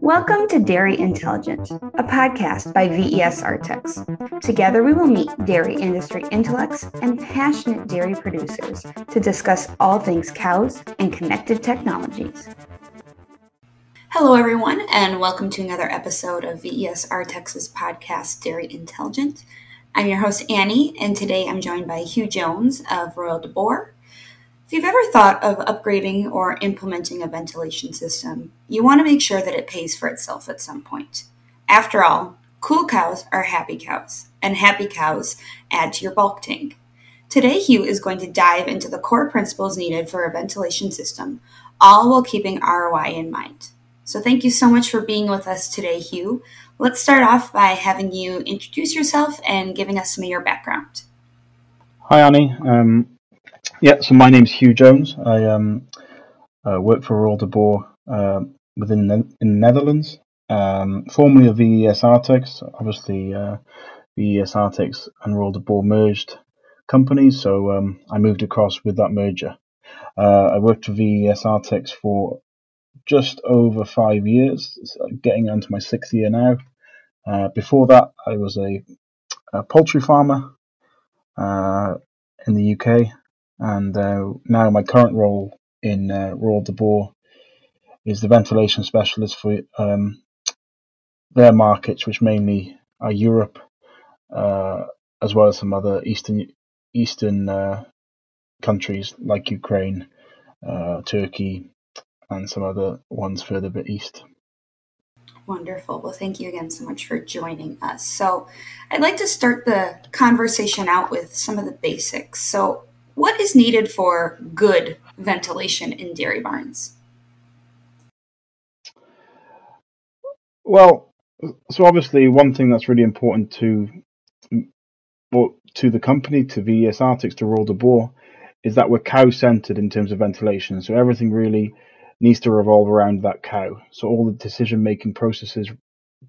Welcome to Dairy Intelligent, a podcast by VES Artex. Together, we will meet dairy industry intellects and passionate dairy producers to discuss all things cows and connected technologies. Hello, everyone, and welcome to another episode of VES Artex's podcast, Dairy Intelligent. I'm your host, Annie, and today I'm joined by Huw Jones of Royal de Boer if you've ever thought of upgrading or implementing a ventilation system, you want to make sure that it pays for itself at some point. After all, cool cows are happy cows, and happy cows add to your bulk tank. Today, Huw is going to dive into the core principles needed for a ventilation system, all while keeping ROI in mind. So, thank you so much for being with us today, Huw. Let's start off by having you introduce yourself and giving us some of your background. Hi, Annie. Um, yeah, so my name's Huw Jones. I um, uh, work for Royal de Boer uh, within the, in the Netherlands, um, formerly of VES Artex. Obviously, uh, VES Artex and Royal de Boer merged companies, so um, I moved across with that merger. Uh, I worked for VES Artex for just over five years, getting onto my sixth year now. Uh, before that, I was a, a poultry farmer uh, in the UK and uh, now my current role in uh, Royal de Boer is the ventilation specialist for um, their markets, which mainly are Europe, uh, as well as some other eastern eastern uh, countries like Ukraine, uh, Turkey, and some other ones further bit east. Wonderful. Well, thank you again so much for joining us. So, I'd like to start the conversation out with some of the basics. So, what is needed for good ventilation in dairy barns? Well, so obviously, one thing that's really important to well, to the company, to VES Artex, to Royal de Boer, is that we're cow centered in terms of ventilation. So everything really needs to revolve around that cow. So all the decision making processes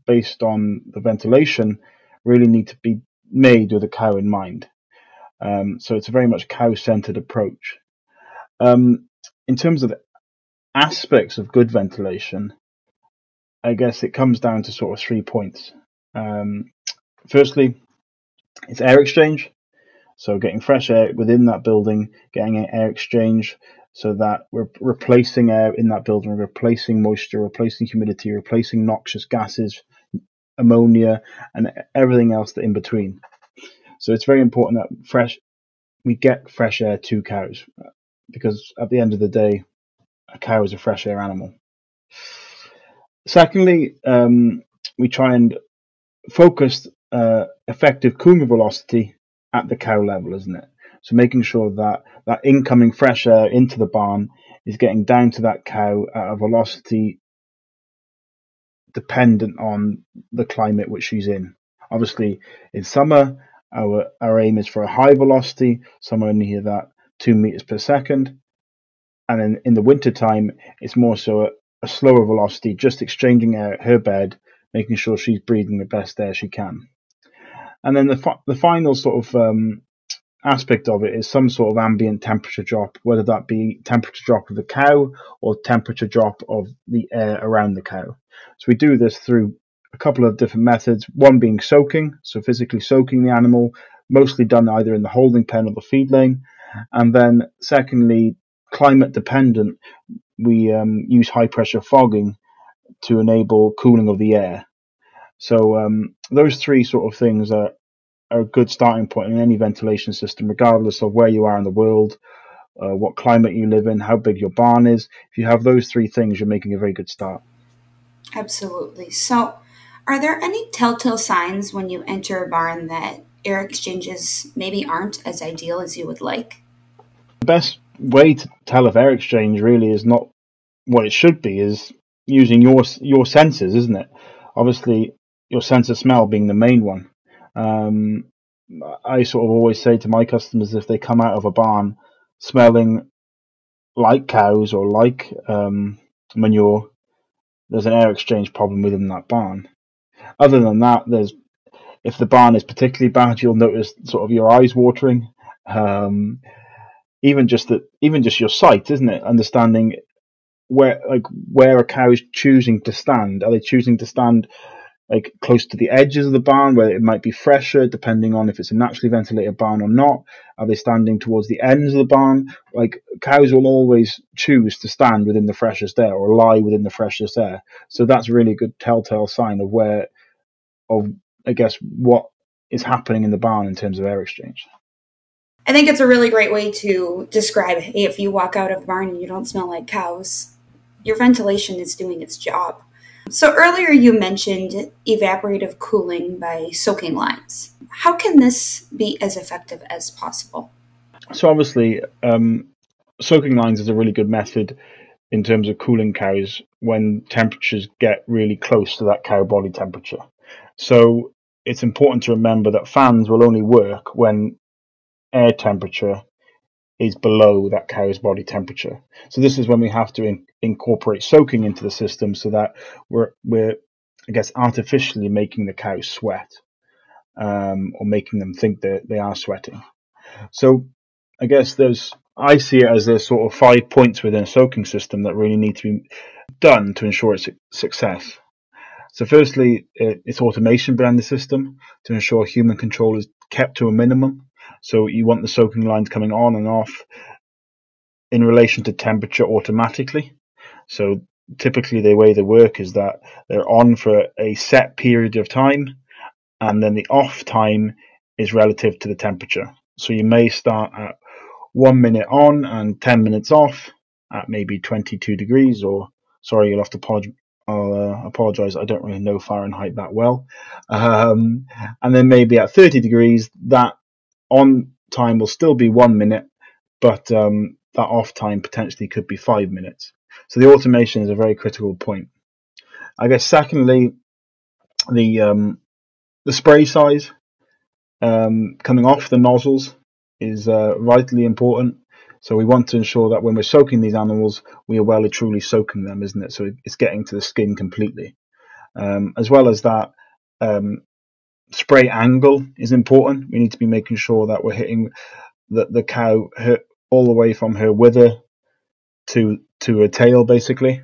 based on the ventilation really need to be made with a cow in mind. Um, so it's a very much cow centered approach. Um, in terms of aspects of good ventilation, I guess it comes down to sort of three points. Um, firstly, it's air exchange. So getting fresh air within that building, getting air exchange so that we're replacing air in that building, replacing moisture, replacing humidity, replacing noxious gases, ammonia, and everything else that in between. So it's very important that fresh we get fresh air to cows because at the end of the day, a cow is a fresh air animal. Secondly, um, we try and focus uh, effective cooling velocity at the cow level, isn't it? So making sure that that incoming fresh air into the barn is getting down to that cow at a velocity dependent on the climate which she's in. Obviously, in summer, our, our aim is for a high velocity, somewhere near that 2 meters per second. And then in the winter time, it's more so a, a slower velocity, just exchanging her bed, making sure she's breathing the best air she can. And then the, fi- the final sort of um, aspect of it is some sort of ambient temperature drop, whether that be temperature drop of the cow or temperature drop of the air around the cow. So we do this through a couple of different methods. One being soaking, so physically soaking the animal, mostly done either in the holding pen or the feed lane. And then, secondly, climate dependent, we um, use high pressure fogging to enable cooling of the air. So um, those three sort of things are, are a good starting point in any ventilation system, regardless of where you are in the world, uh, what climate you live in, how big your barn is. If you have those three things, you're making a very good start. Absolutely. So, are there any telltale signs when you enter a barn that air exchanges maybe aren't as ideal as you would like? The best way to tell if air exchange really is not what it should be is using your your senses, isn't it? Obviously, your sense of smell being the main one. Um, I sort of always say to my customers if they come out of a barn smelling like cows or like um, manure, there's an air exchange problem within that barn. Other than that, there's if the barn is particularly bad, you'll notice sort of your eyes watering. Um, even just that, even just your sight, isn't it? Understanding where like where a cow is choosing to stand. Are they choosing to stand like close to the edges of the barn where it might be fresher, depending on if it's a naturally ventilated barn or not? Are they standing towards the ends of the barn? Like cows will always choose to stand within the freshest air or lie within the freshest air. So that's really a good telltale sign of where, of I guess what is happening in the barn in terms of air exchange. I think it's a really great way to describe if you walk out of the barn and you don't smell like cows, your ventilation is doing its job. So earlier you mentioned evaporative cooling by soaking lines. How can this be as effective as possible? So obviously, um, soaking lines is a really good method in terms of cooling cows when temperatures get really close to that cow body temperature. So it's important to remember that fans will only work when air temperature is below that cow's body temperature. So this is when we have to in, incorporate soaking into the system so that we're we're I guess artificially making the cow sweat um, or making them think that they are sweating. So I guess there's I see it as there's sort of five points within a soaking system that really need to be done to ensure its success. So firstly, it's automation behind the system to ensure human control is kept to a minimum. So you want the soaking lines coming on and off in relation to temperature automatically. So typically the way they work is that they're on for a set period of time and then the off time is relative to the temperature. So you may start at one minute on and 10 minutes off at maybe 22 degrees or sorry, you'll have to apologize. I'll uh, apologize. I don't really know Fahrenheit that well. Um, and then maybe at 30 degrees, that on time will still be one minute, but um, that off time potentially could be five minutes. So the automation is a very critical point. I guess secondly, the um, the spray size um, coming off the nozzles is uh, vitally important. So we want to ensure that when we're soaking these animals, we are well and truly soaking them, isn't it? So it's getting to the skin completely. Um, as well as that, um, spray angle is important. We need to be making sure that we're hitting the, the cow her, all the way from her wither to to her tail, basically,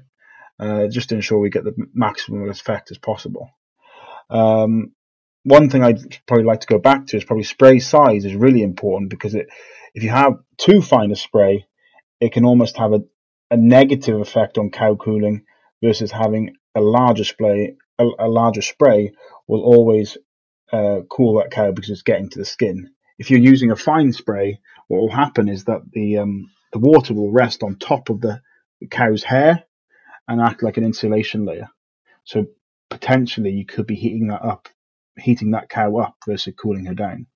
uh, just to ensure we get the maximum effect as possible. Um, one thing I'd probably like to go back to is probably spray size is really important because it, if you have too fine a spray, it can almost have a, a negative effect on cow cooling versus having a larger spray. A, a larger spray will always uh, cool that cow because it's getting to the skin. If you're using a fine spray, what will happen is that the um, the water will rest on top of the, the cow's hair and act like an insulation layer. So potentially you could be heating that up, heating that cow up versus cooling her down.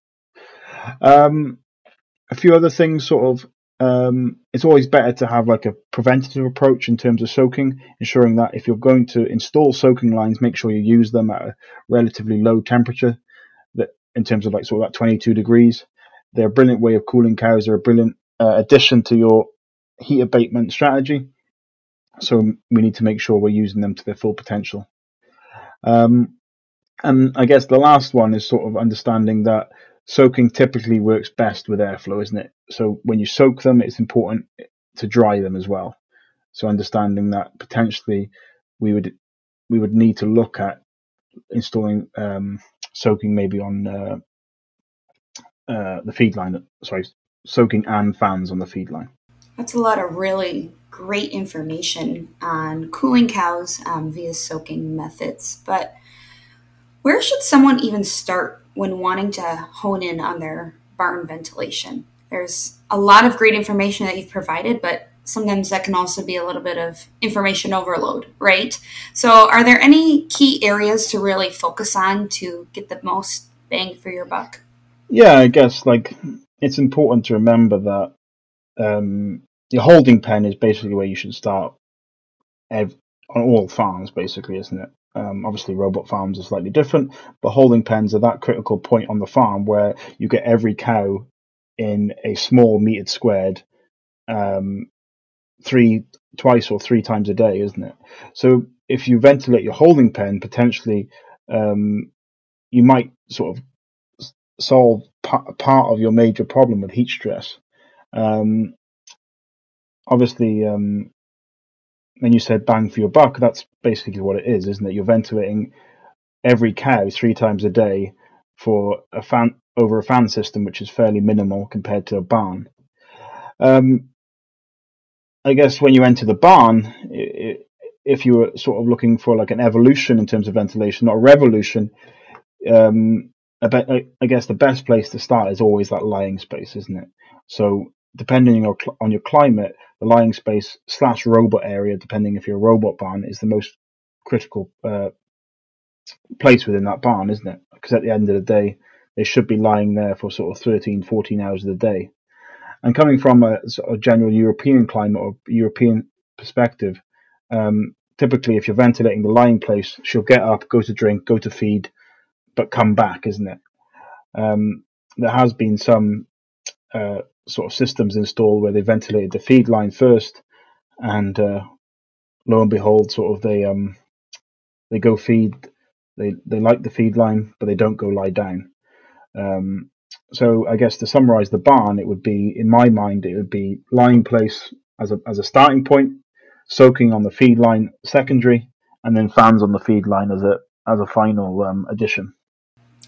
Um, a few other things, sort of, um, it's always better to have like a preventative approach in terms of soaking, ensuring that if you're going to install soaking lines, make sure you use them at a relatively low temperature, that in terms of like sort of that 22 degrees. They're a brilliant way of cooling cows. They're a brilliant uh, addition to your heat abatement strategy. So we need to make sure we're using them to their full potential. Um, and I guess the last one is sort of understanding that soaking typically works best with airflow, isn't it? So when you soak them, it's important to dry them as well. So understanding that potentially we would we would need to look at installing um, soaking maybe on uh, uh, the feed line. Sorry, soaking and fans on the feed line. That's a lot of really great information on cooling cows um, via soaking methods. But where should someone even start when wanting to hone in on their barn ventilation. There's a lot of great information that you've provided, but sometimes that can also be a little bit of information overload, right? So, are there any key areas to really focus on to get the most bang for your buck? Yeah, I guess like it's important to remember that um, your holding pen is basically where you should start ev- on all farms, basically, isn't it? Um, obviously, robot farms are slightly different, but holding pens are that critical point on the farm where you get every cow in a small metered squared um, three twice or three times a day, isn't it? So if you ventilate your holding pen, potentially um, you might sort of solve part of your major problem with heat stress. Um, obviously, um, when you said bang for your buck, that's basically what it is, isn't it? You're ventilating every cow three times a day for a fan over a fan system, which is fairly minimal compared to a barn. Um, I guess when you enter the barn, it, if you were sort of looking for like an evolution in terms of ventilation, not a revolution, um, I, I, I, guess the best place to start is always that lying space, isn't it? So depending on your, on your climate, the lying space slash robot area, depending if you're a robot barn, is the most critical uh, place within that barn, isn't it? Because at the end of the day, they should be lying there for sort of 13, 14 hours of the day. And coming from a general European climate or European perspective, um, typically if you're ventilating the lying place, she'll get up, go to drink, go to feed, but come back, isn't it? Um, there has been some uh, sort of systems installed where they ventilated the feed line first, and uh, lo and behold, sort of they um, they go feed, they they like the feed line, but they don't go lie down. Um, so I guess to summarize the barn, it would be in my mind it would be lying place as a as a starting point, soaking on the feed line secondary, and then fans on the feed line as a as a final um, addition.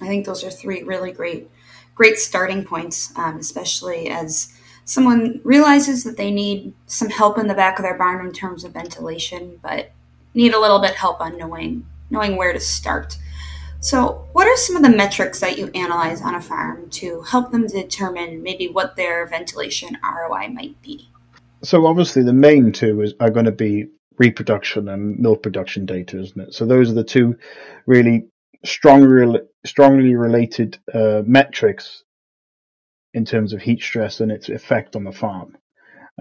I think those are three really great great starting points, um, especially as someone realizes that they need some help in the back of their barn in terms of ventilation, but need a little bit help on knowing knowing where to start. So, what are some of the metrics that you analyze on a farm to help them determine maybe what their ventilation ROI might be? So, obviously, the main two is, are going to be reproduction and milk production data, isn't it? So, those are the two really strongly strongly related uh, metrics in terms of heat stress and its effect on the farm.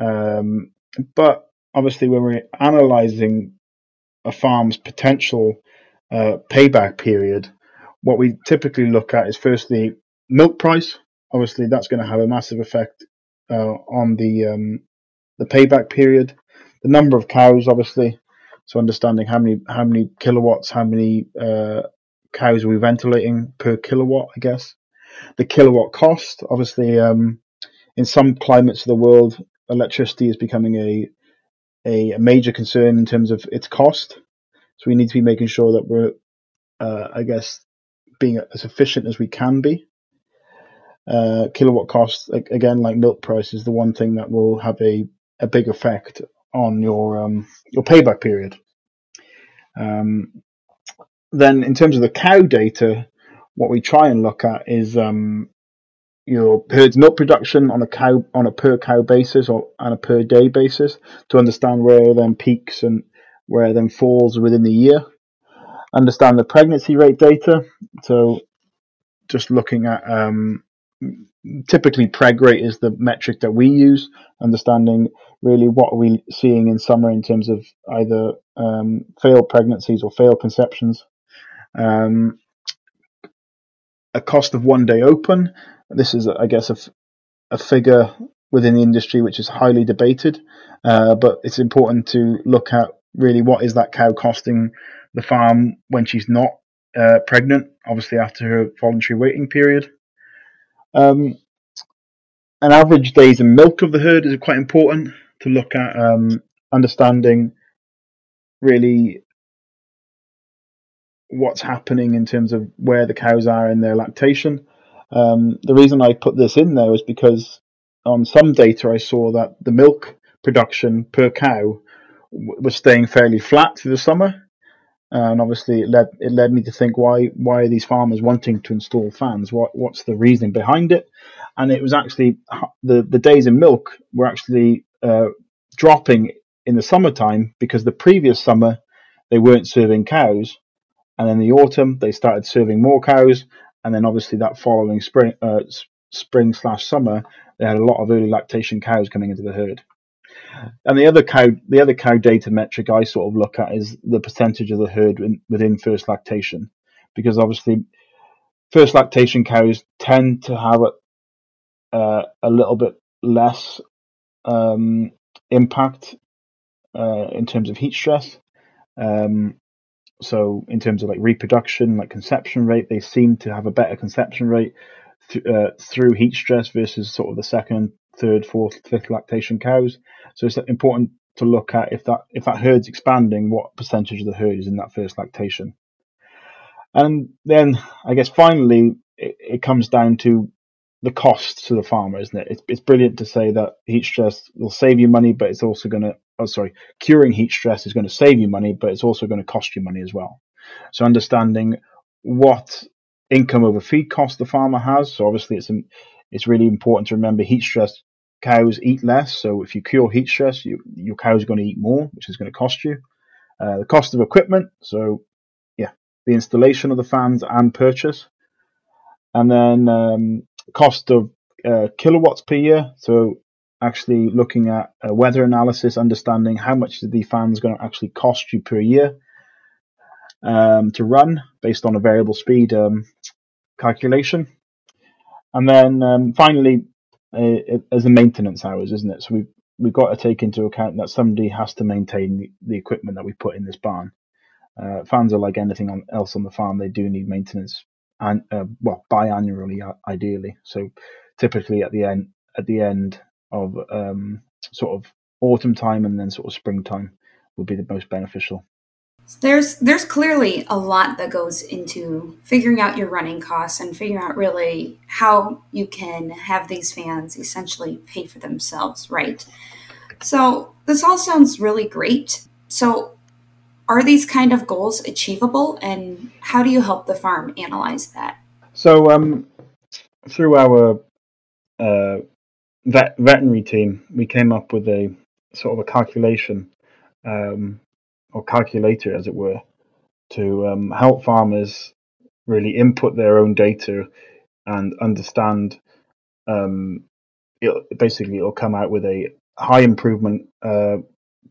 Um, but obviously, when we're analyzing a farm's potential uh, payback period, what we typically look at is firstly milk price. Obviously, that's going to have a massive effect uh, on the um, the payback period. The number of cows, obviously, so understanding how many how many kilowatts, how many uh, cows are we ventilating per kilowatt, I guess. The kilowatt cost, obviously, um, in some climates of the world, electricity is becoming a, a, a major concern in terms of its cost. So we need to be making sure that we're, uh, I guess, being as efficient as we can be. Uh, kilowatt cost, again, like milk price, is the one thing that will have a, a big effect on your um, your payback period. Um, then, in terms of the cow data, what we try and look at is um, your herd's milk production on a cow on a per cow basis or on a per day basis to understand where then peaks and where then falls within the year. Understand the pregnancy rate data. So just looking at um, typically preg rate is the metric that we use. Understanding really what are we seeing in summer in terms of either um, failed pregnancies or failed conceptions. Um, a cost of one day open. This is, I guess, a, a figure within the industry which is highly debated, uh, but it's important to look at really what is that cow costing the farm when she's not uh, pregnant, obviously after her voluntary waiting period. Um, an average days in milk of the herd is quite important to look at um, understanding really what's happening in terms of where the cows are in their lactation. Um, the reason I put this in there was because on some data I saw that the milk production per cow was staying fairly flat through the summer, and obviously it led it led me to think why why are these farmers wanting to install fans? What what's the reasoning behind it? And it was actually the the days in milk were actually uh, dropping in the summertime because the previous summer they weren't serving cows, and in the autumn they started serving more cows, and then obviously that following spring uh, spring slash summer they had a lot of early lactation cows coming into the herd. And the other cow, the other cow data metric I sort of look at is the percentage of the herd in, within first lactation, because obviously first lactation cows tend to have a, uh, a little bit less um, impact uh, in terms of heat stress. Um, so in terms of like reproduction, like conception rate, they seem to have a better conception rate th- uh, through heat stress versus sort of the second, third, fourth, fifth lactation cows. So it's important to look at if that if that herd's expanding, what percentage of the herd is in that first lactation. And then I guess finally it, it comes down to the cost to the farmer, isn't it? It's, it's brilliant to say that heat stress will save you money, but it's also going to, oh, sorry, curing heat stress is going to save you money, but it's also going to cost you money as well. So understanding what income over feed cost the farmer has. So obviously it's, it's really important to remember heat stress cows eat less. So if you cure heat stress, you, your cows are going to eat more, which is going to cost you. Uh, the cost of equipment. So yeah, the installation of the fans and purchase. And then um, cost of uh, kilowatts per year. So actually looking at a weather analysis, understanding how much the fan's going to actually cost you per year um, to run based on a variable speed um, calculation. And then um, finally, uh, as the maintenance hours, isn't it? So we've we've got to take into account that somebody has to maintain the, the equipment that we put in this barn. Uh, fans are like anything on, else on the farm; they do need maintenance and uh, well biannually ideally. So typically at the end at the end of um, sort of autumn time and then sort of springtime would be the most beneficial. There's there's clearly a lot that goes into figuring out your running costs and figuring out really how you can have these fans essentially pay for themselves, right? So this all sounds really great. So are these kind of goals achievable and how do you help the farm analyze that? So, um, through our uh, vet, veterinary team, we came up with a sort of a calculation um, or calculator, as it were, to um, help farmers really input their own data and understand. Um, it, basically, it'll come out with a high improvement uh,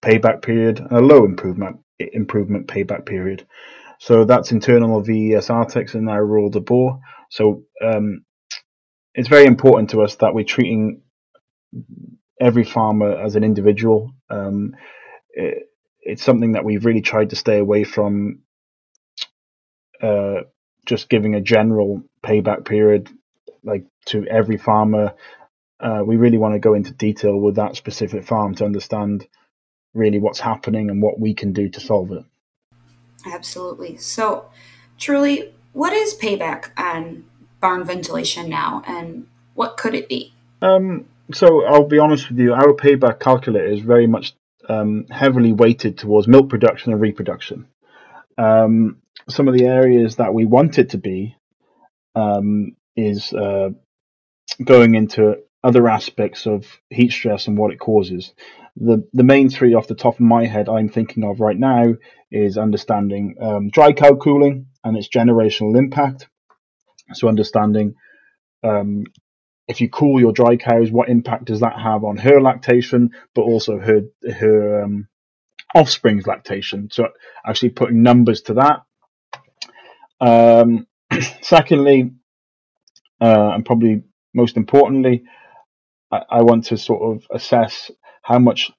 payback period and a low improvement improvement payback period. So that's internal VES Artex and now Royal de Boer. So um, it's very important to us that we're treating every farmer as an individual. Um, it, it's something that we've really tried to stay away from uh, just giving a general payback period like to every farmer. Uh, we really want to go into detail with that specific farm to understand really what's happening and what we can do to solve it. Absolutely. So, truly, what is payback on barn ventilation now, and what could it be? Um, so, I'll be honest with you, our payback calculator is very much um, heavily weighted towards milk production and reproduction. Um, some of the areas that we want it to be um, is uh, going into other aspects of heat stress and what it causes. The the main three off the top of my head I'm thinking of right now is understanding um, dry cow cooling and its generational impact. So understanding um, if you cool your dry cows, what impact does that have on her lactation, but also her her um, offspring's lactation? So actually putting numbers to that. Um, secondly, uh, and probably most importantly, I, I want to sort of assess how much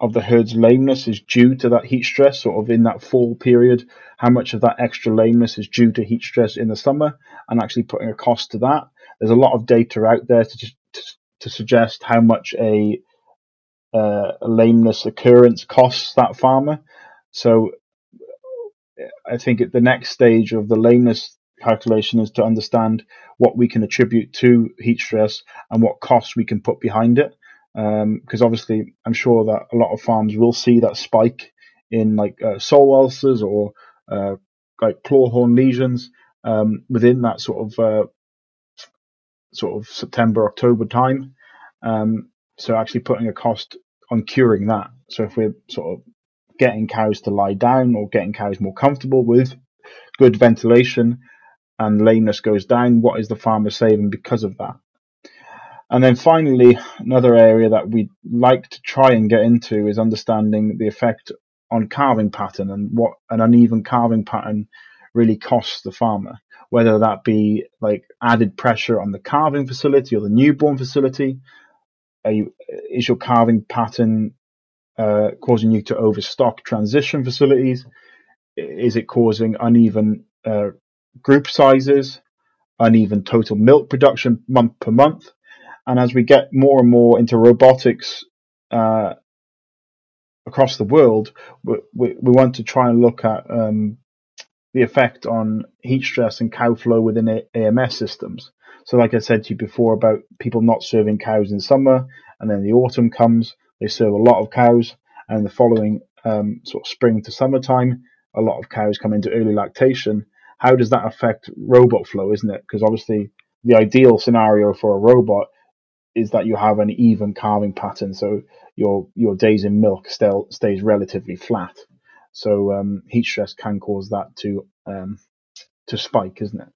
of the herd's lameness is due to that heat stress, sort of in that fall period, how much of that extra lameness is due to heat stress in the summer, and actually putting a cost to that. There's a lot of data out there to to, to suggest how much a, uh, a lameness occurrence costs that farmer. So I think at the next stage of the lameness calculation is to understand what we can attribute to heat stress and what costs we can put behind it. Because um, obviously, I'm sure that a lot of farms will see that spike in like uh, sole ulcers or uh, like claw horn lesions um, within that sort of uh, sort of September October time. Um, so actually putting a cost on curing that. So if we're sort of getting cows to lie down or getting cows more comfortable with good ventilation and lameness goes down, what is the farmer saving because of that? And then finally, another area that we'd like to try and get into is understanding the effect on calving pattern and what an uneven calving pattern really costs the farmer, whether that be like added pressure on the calving facility or the newborn facility. You, is your calving pattern uh, causing you to overstock transition facilities? Is it causing uneven uh, group sizes, uneven total milk production month per month? And as we get more and more into robotics uh, across the world, we, we, we want to try and look at um, the effect on heat stress and cow flow within AMS systems. So, like I said to you before about people not serving cows in summer, and then the autumn comes, they serve a lot of cows, and the following um, sort of spring to summertime, a lot of cows come into early lactation. How does that affect robot flow, isn't it? Because obviously, the ideal scenario for a robot is that you have an even calving pattern, so your your days in milk still stays relatively flat. So um, heat stress can cause that to um, to spike, isn't it?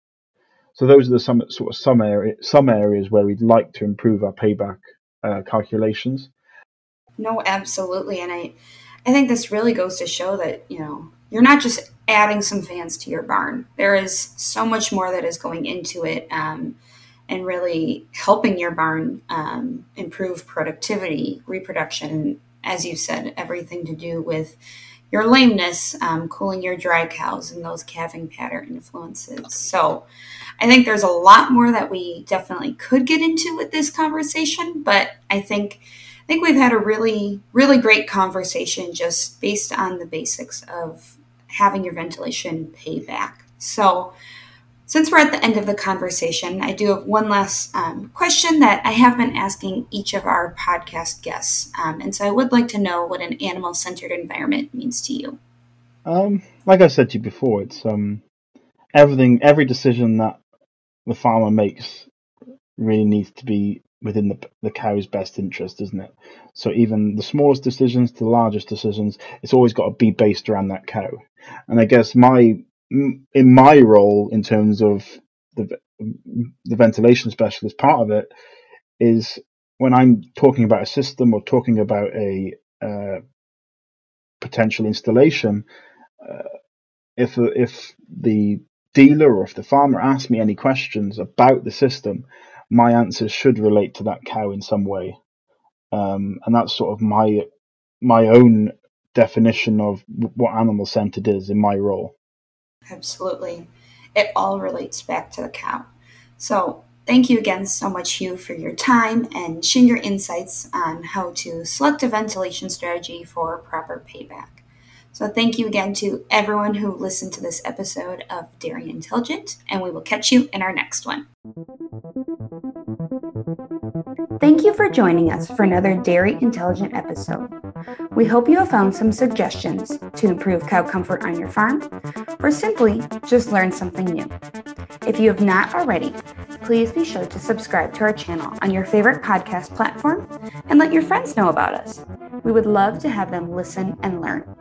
So those are the some sort of some area some areas where we'd like to improve our payback uh, calculations. No, absolutely, and I I think this really goes to show that you know you're not just adding some fans to your barn. There is so much more that is going into it. Um, and really helping your barn um, improve productivity, reproduction, as you said, everything to do with your lameness, um, cooling your dry cows, and those calving pattern influences. So, I think there's a lot more that we definitely could get into with this conversation, but I think I think we've had a really really great conversation just based on the basics of having your ventilation pay back. So. Since we're at the end of the conversation, I do have one last um, question that I have been asking each of our podcast guests. Um, and so I would like to know what an animal centered environment means to you. Um, like I said to you before, it's um, everything, every decision that the farmer makes really needs to be within the, the cow's best interest, isn't it? So even the smallest decisions to the largest decisions, it's always got to be based around that cow. And I guess my in my role in terms of the the ventilation specialist part of it is when I'm talking about a system or talking about a uh, potential installation. Uh, if if the dealer or if the farmer asks me any questions about the system, my answers should relate to that cow in some way, um, and that's sort of my my own definition of what animal centered is in my role. Absolutely. It all relates back to the cow. So, thank you again so much, Huw, for your time and sharing your insights on how to select a ventilation strategy for proper payback. So, thank you again to everyone who listened to this episode of Dairy Intelligent, and we will catch you in our next one. Thank you for joining us for another Dairy Intelligent episode. We hope you have found some suggestions to improve cow comfort on your farm, or simply just learn something new. If you have not already, please be sure to subscribe to our channel on your favorite podcast platform and let your friends know about us. We would love to have them listen and learn.